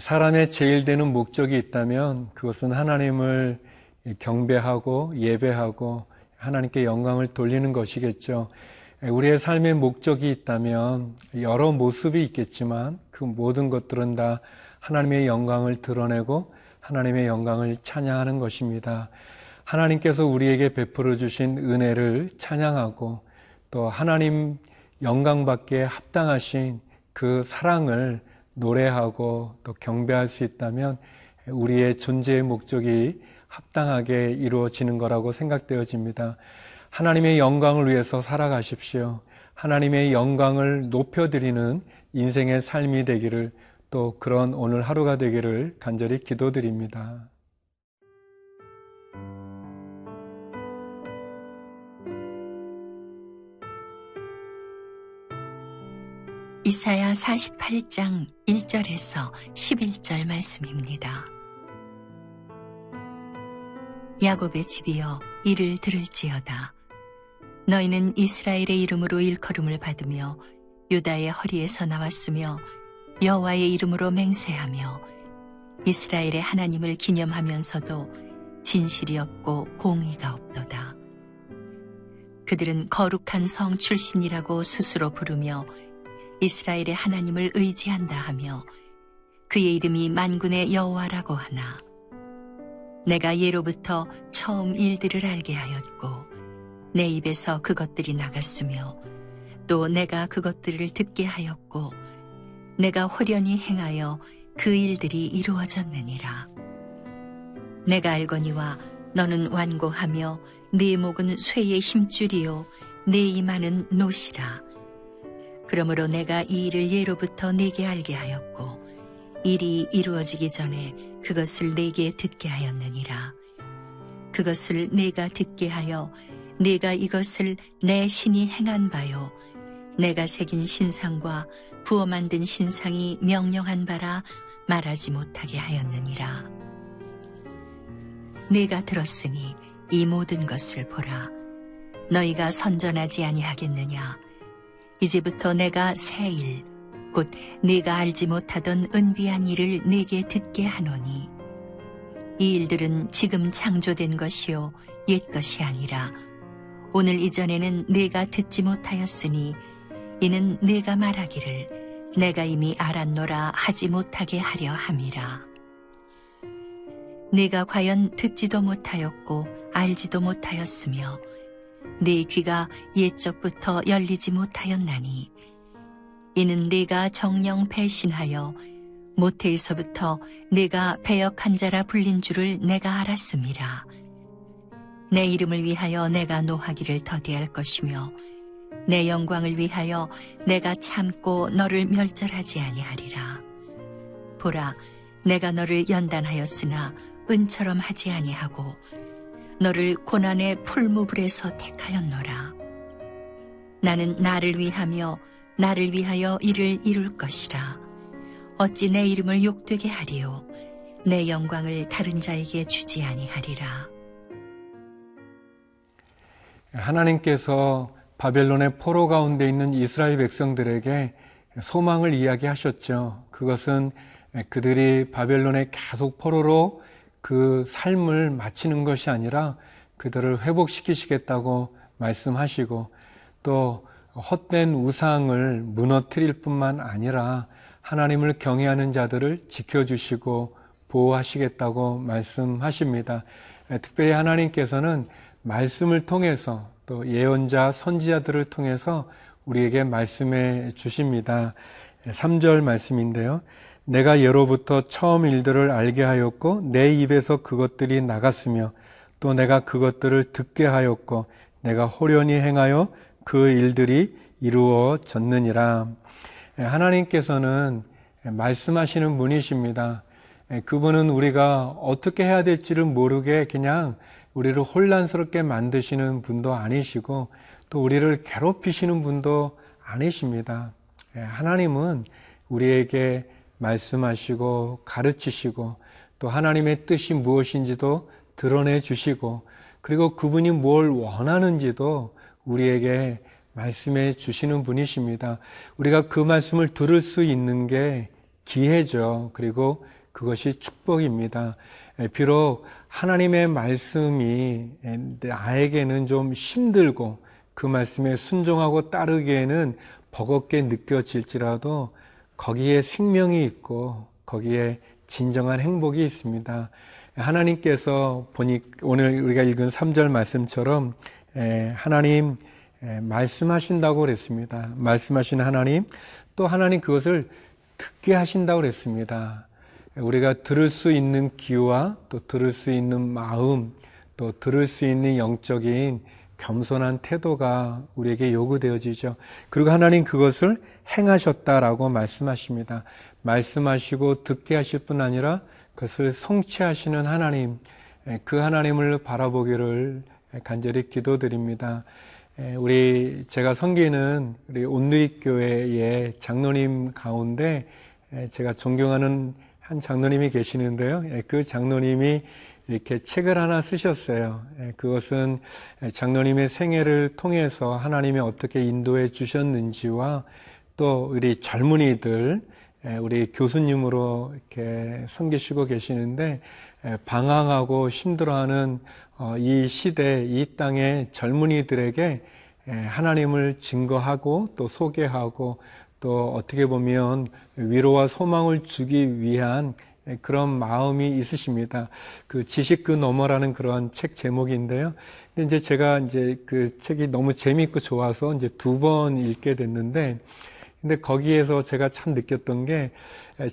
사람의 제일 되는 목적이 있다면 그것은 하나님을 경배하고 예배하고 하나님께 영광을 돌리는 것이겠죠. 우리의 삶의 목적이 있다면 여러 모습이 있겠지만 그 모든 것들은 다 하나님의 영광을 드러내고 하나님의 영광을 찬양하는 것입니다. 하나님께서 우리에게 베풀어 주신 은혜를 찬양하고 또 하나님 영광받기에 합당하신 그 사랑을 노래하고 또 경배할 수 있다면 우리의 존재의 목적이 합당하게 이루어지는 거라고 생각되어집니다. 하나님의 영광을 위해서 살아가십시오. 하나님의 영광을 높여드리는 인생의 삶이 되기를 또 그런 오늘 하루가 되기를 간절히 기도드립니다. 이사야 48장 1절에서 11절 말씀입니다. 야곱의 집이여 이를 들을지어다. 너희는 이스라엘의 이름으로 일컬음을 받으며 유다의 허리에서 나왔으며 여호와의 이름으로 맹세하며 이스라엘의 하나님을 기념하면서도 진실이 없고 공의가 없도다. 그들은 거룩한 성 출신이라고 스스로 부르며 이스라엘의 하나님을 의지한다 하며 그의 이름이 만군의 여호와라고 하나 내가 예로부터 처음 일들을 알게 하였고 내 입에서 그것들이 나갔으며 또 내가 그것들을 듣게 하였고 내가 호련히 행하여 그 일들이 이루어졌느니라. 내가 알거니와 너는 완고하며 네 목은 쇠의 힘줄이요 네 이마는 노시라. 그러므로 내가 이 일을 예로부터 네게 알게 하였고 일이 이루어지기 전에 그것을 네게 듣게 하였느니라. 그것을 네가 듣게 하여 네가 이것을 내 신이 행한 바요 내가 새긴 신상과 부어 만든 신상이 명령한 바라 말하지 못하게 하였느니라. 네가 들었으니 이 모든 것을 보라. 너희가 선전하지 아니하겠느냐? 이제부터 내가 새 일, 곧 네가 알지 못하던 은비한 일을 네게 듣게 하노니. 이 일들은 지금 창조된 것이요 옛 것이 아니라 오늘 이전에는 네가 듣지 못하였으니 이는 네가 말하기를 내가 이미 알았노라 하지 못하게 하려 함이라. 네가 과연 듣지도 못하였고 알지도 못하였으며 네 귀가 옛적부터 열리지 못하였나니 이는 네가 정령 배신하여 모태에서부터 네가 배역한 자라 불린 줄을 내가 알았습니다. 내 이름을 위하여 내가 노하기를 더디할 것이며 내 영광을 위하여 내가 참고 너를 멸절하지 아니하리라. 보라, 내가 너를 연단하였으나 은처럼 하지 아니하고 너를 고난의 풀무불에서 택하였노라. 나는 나를 위하며 나를 위하여 이를 이룰 것이라. 어찌 내 이름을 욕되게 하리요. 내 영광을 다른 자에게 주지 아니하리라. 하나님께서 바벨론의 포로 가운데 있는 이스라엘 백성들에게 소망을 이야기하셨죠. 그것은 그들이 바벨론의 계속 포로로 그 삶을 마치는 것이 아니라 그들을 회복시키시겠다고 말씀하시고 또 헛된 우상을 무너뜨릴 뿐만 아니라 하나님을 경외하는 자들을 지켜주시고 보호하시겠다고 말씀하십니다. 특별히 하나님께서는 말씀을 통해서 또 예언자, 선지자들을 통해서 우리에게 말씀해 주십니다. 3절 말씀인데요. 내가 예로부터 처음 일들을 알게 하였고 내 입에서 그것들이 나갔으며 또 내가 그것들을 듣게 하였고 내가 호련히 행하여 그 일들이 이루어졌느니라. 하나님께서는 말씀하시는 분이십니다. 그분은 우리가 어떻게 해야 될지를 모르게 그냥 우리를 혼란스럽게 만드시는 분도 아니시고 또 우리를 괴롭히시는 분도 아니십니다. 하나님은 우리에게 말씀하시고 가르치시고 또 하나님의 뜻이 무엇인지도 드러내 주시고 그리고 그분이 뭘 원하는지도 우리에게 말씀해 주시는 분이십니다. 우리가 그 말씀을 들을 수 있는 게 기회죠. 그리고 그것이 축복입니다. 비록 하나님의 말씀이 나에게는 좀 힘들고 그 말씀에 순종하고 따르기에는 버겁게 느껴질지라도 거기에 생명이 있고 거기에 진정한 행복이 있습니다. 하나님께서 보니 오늘 우리가 읽은 3절 말씀처럼 하나님 말씀하신다고 그랬습니다. 말씀하신 하나님 또 하나님 그것을 듣게 하신다고 그랬습니다. 우리가 들을 수 있는 귀와 또 들을 수 있는 마음 또 들을 수 있는 영적인 겸손한 태도가 우리에게 요구되어지죠. 그리고 하나님 그것을 행하셨다라고 말씀하십니다. 말씀하시고 듣게 하실 뿐 아니라 그것을 성취하시는 하나님, 그 하나님을 바라보기를 간절히 기도드립니다. 우리 제가 섬기는 우리 온누리교회의 장로님 가운데 제가 존경하는 한 장로님이 계시는데요. 그 장로님이 이렇게 책을 하나 쓰셨어요. 그것은 장로님의 생애를 통해서 하나님이 어떻게 인도해 주셨는지와 또 우리 젊은이들, 우리 교수님으로 이렇게 섬기시고 계시는데 방황하고 힘들어하는 어, 이 시대, 이 땅의 젊은이들에게 하나님을 증거하고 또 소개하고 또 어떻게 보면 위로와 소망을 주기 위한 그런 마음이 있으십니다. 그 지식 그 너머라는 그런 책 제목인데요. 근데 이제 제가 이제 그 책이 너무 재미있고 좋아서 이제 두 번 읽게 됐는데 근데 거기에서 제가 참 느꼈던 게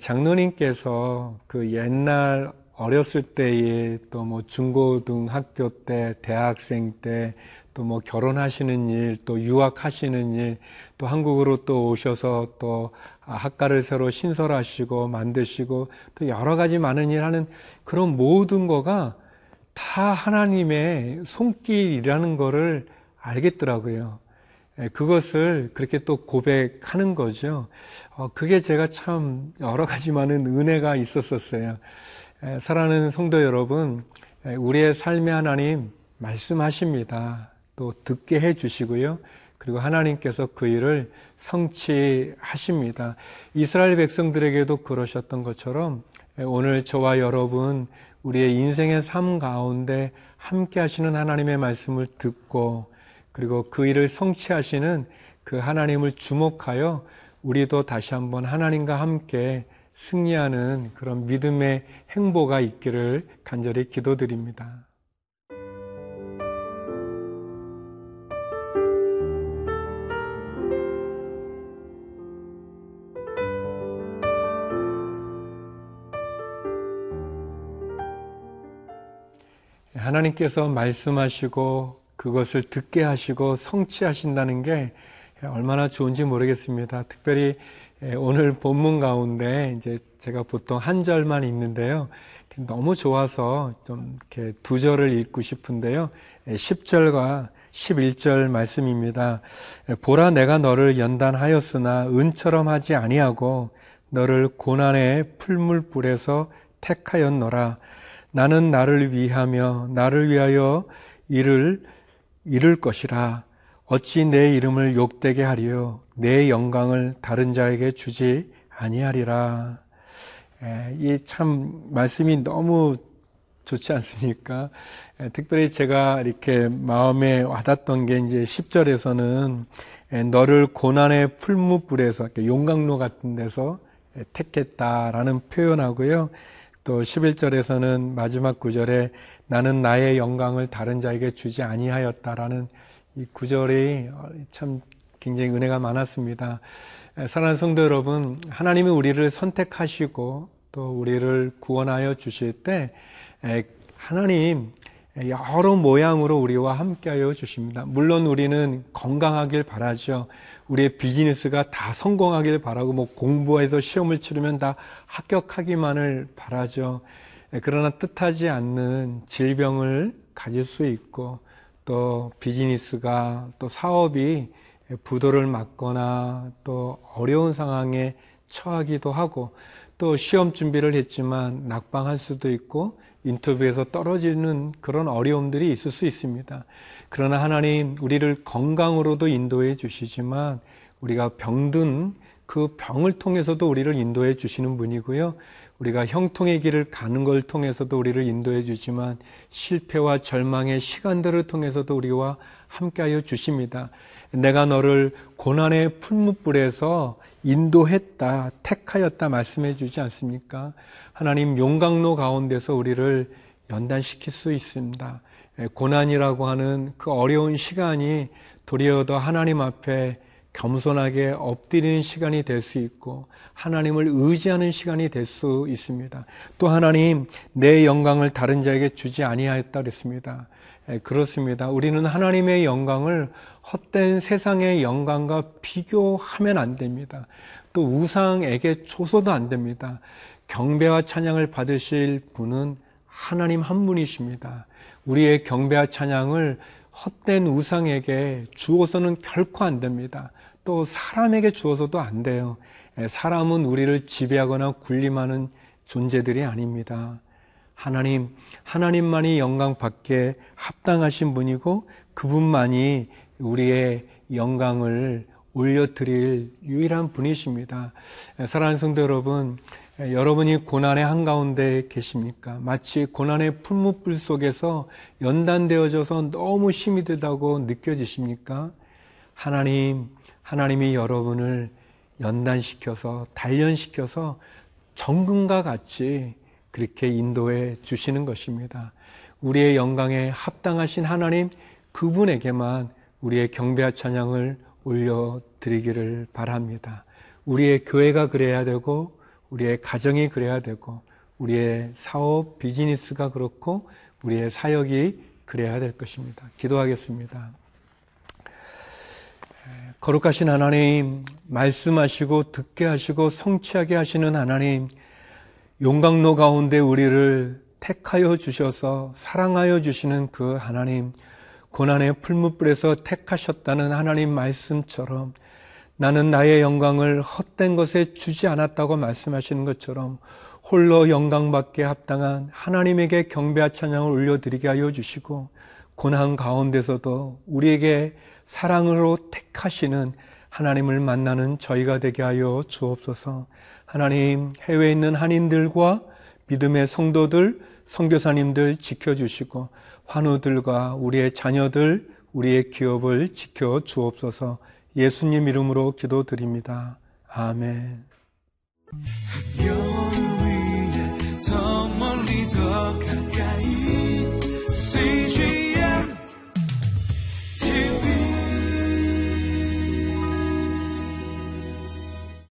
장로님께서 그 옛날 어렸을 때에 또 뭐 중고등학교 때, 대학생 때, 또 뭐 결혼하시는 일, 또 유학하시는 일, 또 한국으로 또 오셔서 또 학과를 새로 신설하시고 만드시고 또 여러 가지 많은 일 하는 그런 모든 거가 다 하나님의 손길이라는 거를 알겠더라고요. 예, 그것을 그렇게 또 고백하는 거죠. 어, 그게 제가 참 여러 가지 많은 은혜가 있었었어요. 예, 사랑하는 성도 여러분, 예, 우리의 삶의 하나님 말씀하십니다. 또 듣게 해 주시고요. 그리고 하나님께서 그 일을 성취하십니다. 이스라엘 백성들에게도 그러셨던 것처럼 오늘 저와 여러분 우리의 인생의 삶 가운데 함께 하시는 하나님의 말씀을 듣고 그리고 그 일을 성취하시는 그 하나님을 주목하여 우리도 다시 한번 하나님과 함께 승리하는 그런 믿음의 행보가 있기를 간절히 기도드립니다. 하나님께서 말씀하시고 그것을 듣게 하시고 성취하신다는 게 얼마나 좋은지 모르겠습니다. 특별히 오늘 본문 가운데 이제 제가 보통 한 절만 읽는데요. 너무 좋아서 좀 이렇게 두 절을 읽고 싶은데요. 10절과 11절 말씀입니다. 보라 내가 너를 연단하였으나 은처럼 하지 아니하고 너를 고난의 풀물불에서 택하였노라. 나는 나를 위하며 나를 위하여 이를 이룰 것이라 어찌 내 이름을 욕되게 하리요 내 영광을 다른 자에게 주지 아니하리라. 이 참 말씀이 너무 좋지 않습니까? 특별히 제가 이렇게 마음에 와닿던 게 이제 10절에서는 너를 고난의 풀무불에서 용광로 같은 데서 택했다라는 표현하고요. 또 11절에서는 마지막 구절에 나는 나의 영광을 다른 자에게 주지 아니하였다라는 이 구절이 참 굉장히 은혜가 많았습니다. 사랑하는 성도 여러분, 하나님이 우리를 선택하시고 또 우리를 구원하여 주실 때 하나님 여러 모양으로 우리와 함께하여 주십니다. 물론 우리는 건강하길 바라죠. 우리의 비즈니스가 다 성공하길 바라고 뭐 공부해서 시험을 치르면 다 합격하기만을 바라죠. 그러나 뜻하지 않는 질병을 가질 수 있고 또 비즈니스가 또 사업이 부도를 맞거나 또 어려운 상황에 처하기도 하고 또 시험 준비를 했지만 낙방할 수도 있고 인터뷰에서 떨어지는 그런 어려움들이 있을 수 있습니다. 그러나 하나님 우리를 건강으로도 인도해 주시지만 우리가 병든 그 병을 통해서도 우리를 인도해 주시는 분이고요. 우리가 형통의 길을 가는 걸 통해서도 우리를 인도해 주지만 실패와 절망의 시간들을 통해서도 우리와 함께하여 주십니다. 내가 너를 고난의 풀무불에서 인도했다, 택하였다 말씀해 주지 않습니까? 하나님 용광로 가운데서 우리를 연단시킬 수 있습니다. 고난이라고 하는 그 어려운 시간이 도리어 더 하나님 앞에 겸손하게 엎드리는 시간이 될 수 있고 하나님을 의지하는 시간이 될 수 있습니다. 또 하나님 내 영광을 다른 자에게 주지 아니하였다 그랬습니다. 예, 그렇습니다. 우리는 하나님의 영광을 헛된 세상의 영광과 비교하면 안 됩니다. 또 우상에게 줘서도 안 됩니다. 경배와 찬양을 받으실 분은 하나님 한 분이십니다. 우리의 경배와 찬양을 헛된 우상에게 주어서는 결코 안 됩니다. 또 사람에게 주어서도 안 돼요. 예, 사람은 우리를 지배하거나 군림하는 존재들이 아닙니다. 하나님, 하나님만이 영광 받게 합당하신 분이고 그분만이 우리의 영광을 올려드릴 유일한 분이십니다. 사랑하는 성도 여러분, 여러분이 고난의 한가운데 계십니까? 마치 고난의 풀무불 속에서 연단되어져서 너무 힘이 들다고 느껴지십니까? 하나님, 하나님이 여러분을 연단시켜서, 단련시켜서 정금과 같이 그렇게 인도해 주시는 것입니다. 우리의 영광에 합당하신 하나님 그분에게만 우리의 경배와 찬양을 올려드리기를 바랍니다. 우리의 교회가 그래야 되고 우리의 가정이 그래야 되고 우리의 사업 비즈니스가 그렇고 우리의 사역이 그래야 될 것입니다. 기도하겠습니다. 거룩하신 하나님, 말씀하시고 듣게 하시고 성취하게 하시는 하나님, 용광로 가운데 우리를 택하여 주셔서 사랑하여 주시는 그 하나님, 고난의 풀무불에서 택하셨다는 하나님 말씀처럼 나는 나의 영광을 헛된 것에 주지 않았다고 말씀하시는 것처럼 홀로 영광받게 합당한 하나님에게 경배와 찬양을 올려드리게 하여 주시고 고난 가운데서도 우리에게 사랑으로 택하시는 하나님을 만나는 저희가 되게 하여 주옵소서. 하나님 해외에 있는 한인들과 믿음의 성도들, 성교사님들 지켜주시고 환우들과 우리의 자녀들, 우리의 기업을 지켜 주옵소서 예수님 이름으로 기도드립니다. 아멘. 더 멀리 더